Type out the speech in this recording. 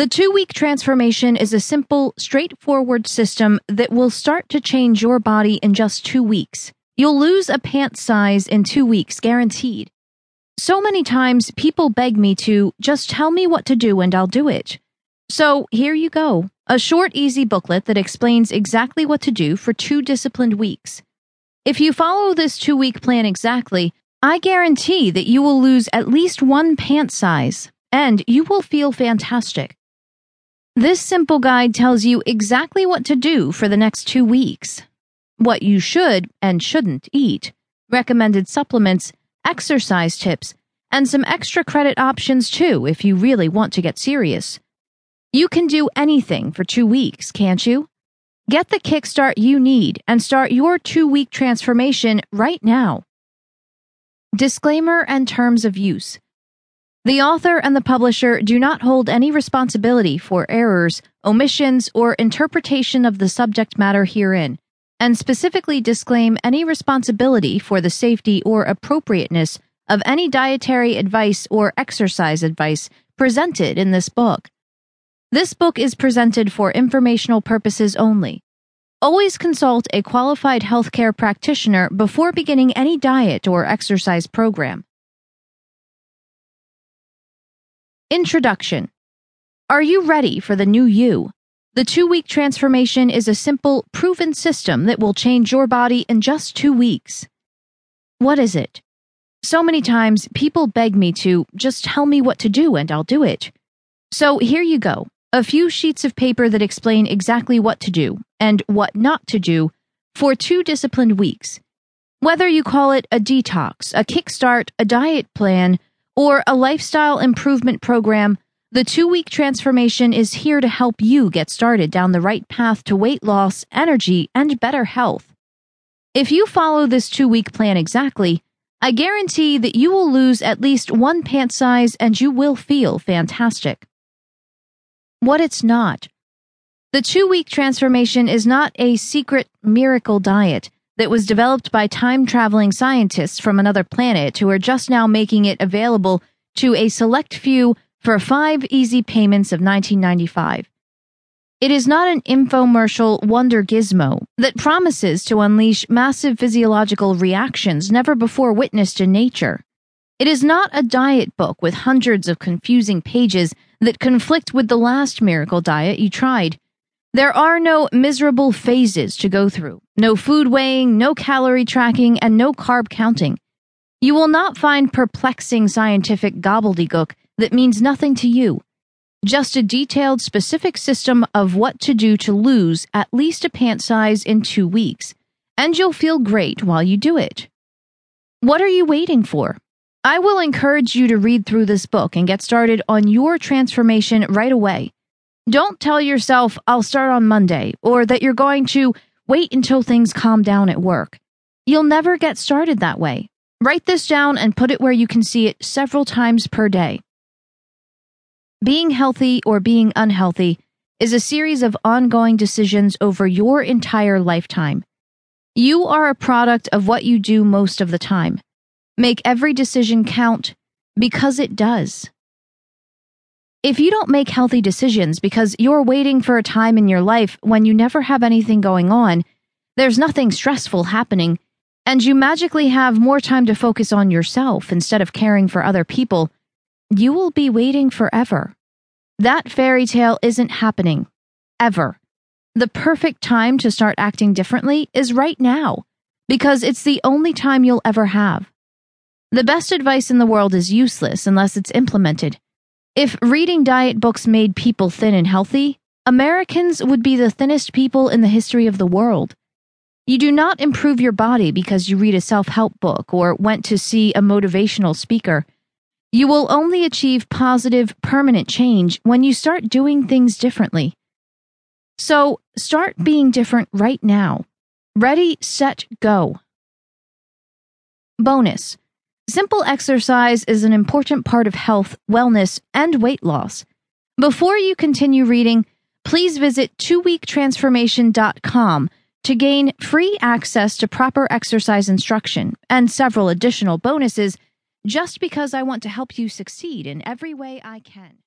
The two week transformation is a simple, straightforward system that will start to change your body in just two weeks. You'll lose a pant size in two weeks, guaranteed. So many times people beg me to just tell me what to do and I'll do it. So here you go a short, easy booklet that explains exactly what to do for two disciplined weeks. If you follow this two week plan exactly, I guarantee that you will lose at least one pant size and you will feel fantastic. This simple guide tells you exactly what to do for the next two weeks, what you should and shouldn't eat, recommended supplements, exercise tips, and some extra credit options too if you really want to get serious. You can do anything for two weeks, can't you? Get the kickstart you need and start your two week transformation right now. Disclaimer and terms of use. The author and the publisher do not hold any responsibility for errors, omissions, or interpretation of the subject matter herein, and specifically disclaim any responsibility for the safety or appropriateness of any dietary advice or exercise advice presented in this book. This book is presented for informational purposes only. Always consult a qualified healthcare practitioner before beginning any diet or exercise program. Introduction Are you ready for the new you? The two week transformation is a simple, proven system that will change your body in just two weeks. What is it? So many times people beg me to just tell me what to do and I'll do it. So here you go a few sheets of paper that explain exactly what to do and what not to do for two disciplined weeks. Whether you call it a detox, a kickstart, a diet plan, or a lifestyle improvement program, the two week transformation is here to help you get started down the right path to weight loss, energy, and better health. If you follow this two week plan exactly, I guarantee that you will lose at least one pant size and you will feel fantastic. What it's not. The two week transformation is not a secret miracle diet that was developed by time traveling scientists from another planet who are just now making it available to a select few for five easy payments of 1995. It is not an infomercial wonder gizmo that promises to unleash massive physiological reactions never before witnessed in nature. It is not a diet book with hundreds of confusing pages that conflict with the last miracle diet you tried. There are no miserable phases to go through, no food weighing, no calorie tracking, and no carb counting. You will not find perplexing scientific gobbledygook that means nothing to you. Just a detailed, specific system of what to do to lose at least a pant size in two weeks, and you'll feel great while you do it. What are you waiting for? I will encourage you to read through this book and get started on your transformation right away. Don't tell yourself, I'll start on Monday, or that you're going to wait until things calm down at work. You'll never get started that way. Write this down and put it where you can see it several times per day. Being healthy or being unhealthy is a series of ongoing decisions over your entire lifetime. You are a product of what you do most of the time. Make every decision count because it does. If you don't make healthy decisions because you're waiting for a time in your life when you never have anything going on, there's nothing stressful happening, and you magically have more time to focus on yourself instead of caring for other people, you will be waiting forever. That fairy tale isn't happening. Ever. The perfect time to start acting differently is right now, because it's the only time you'll ever have. The best advice in the world is useless unless it's implemented if reading diet books made people thin and healthy, Americans would be the thinnest people in the history of the world. You do not improve your body because you read a self help book or went to see a motivational speaker. You will only achieve positive, permanent change when you start doing things differently. So start being different right now. Ready, set, go. Bonus Simple exercise is an important part of health, wellness, and weight loss. Before you continue reading, please visit twoweektransformation.com to gain free access to proper exercise instruction and several additional bonuses just because I want to help you succeed in every way I can.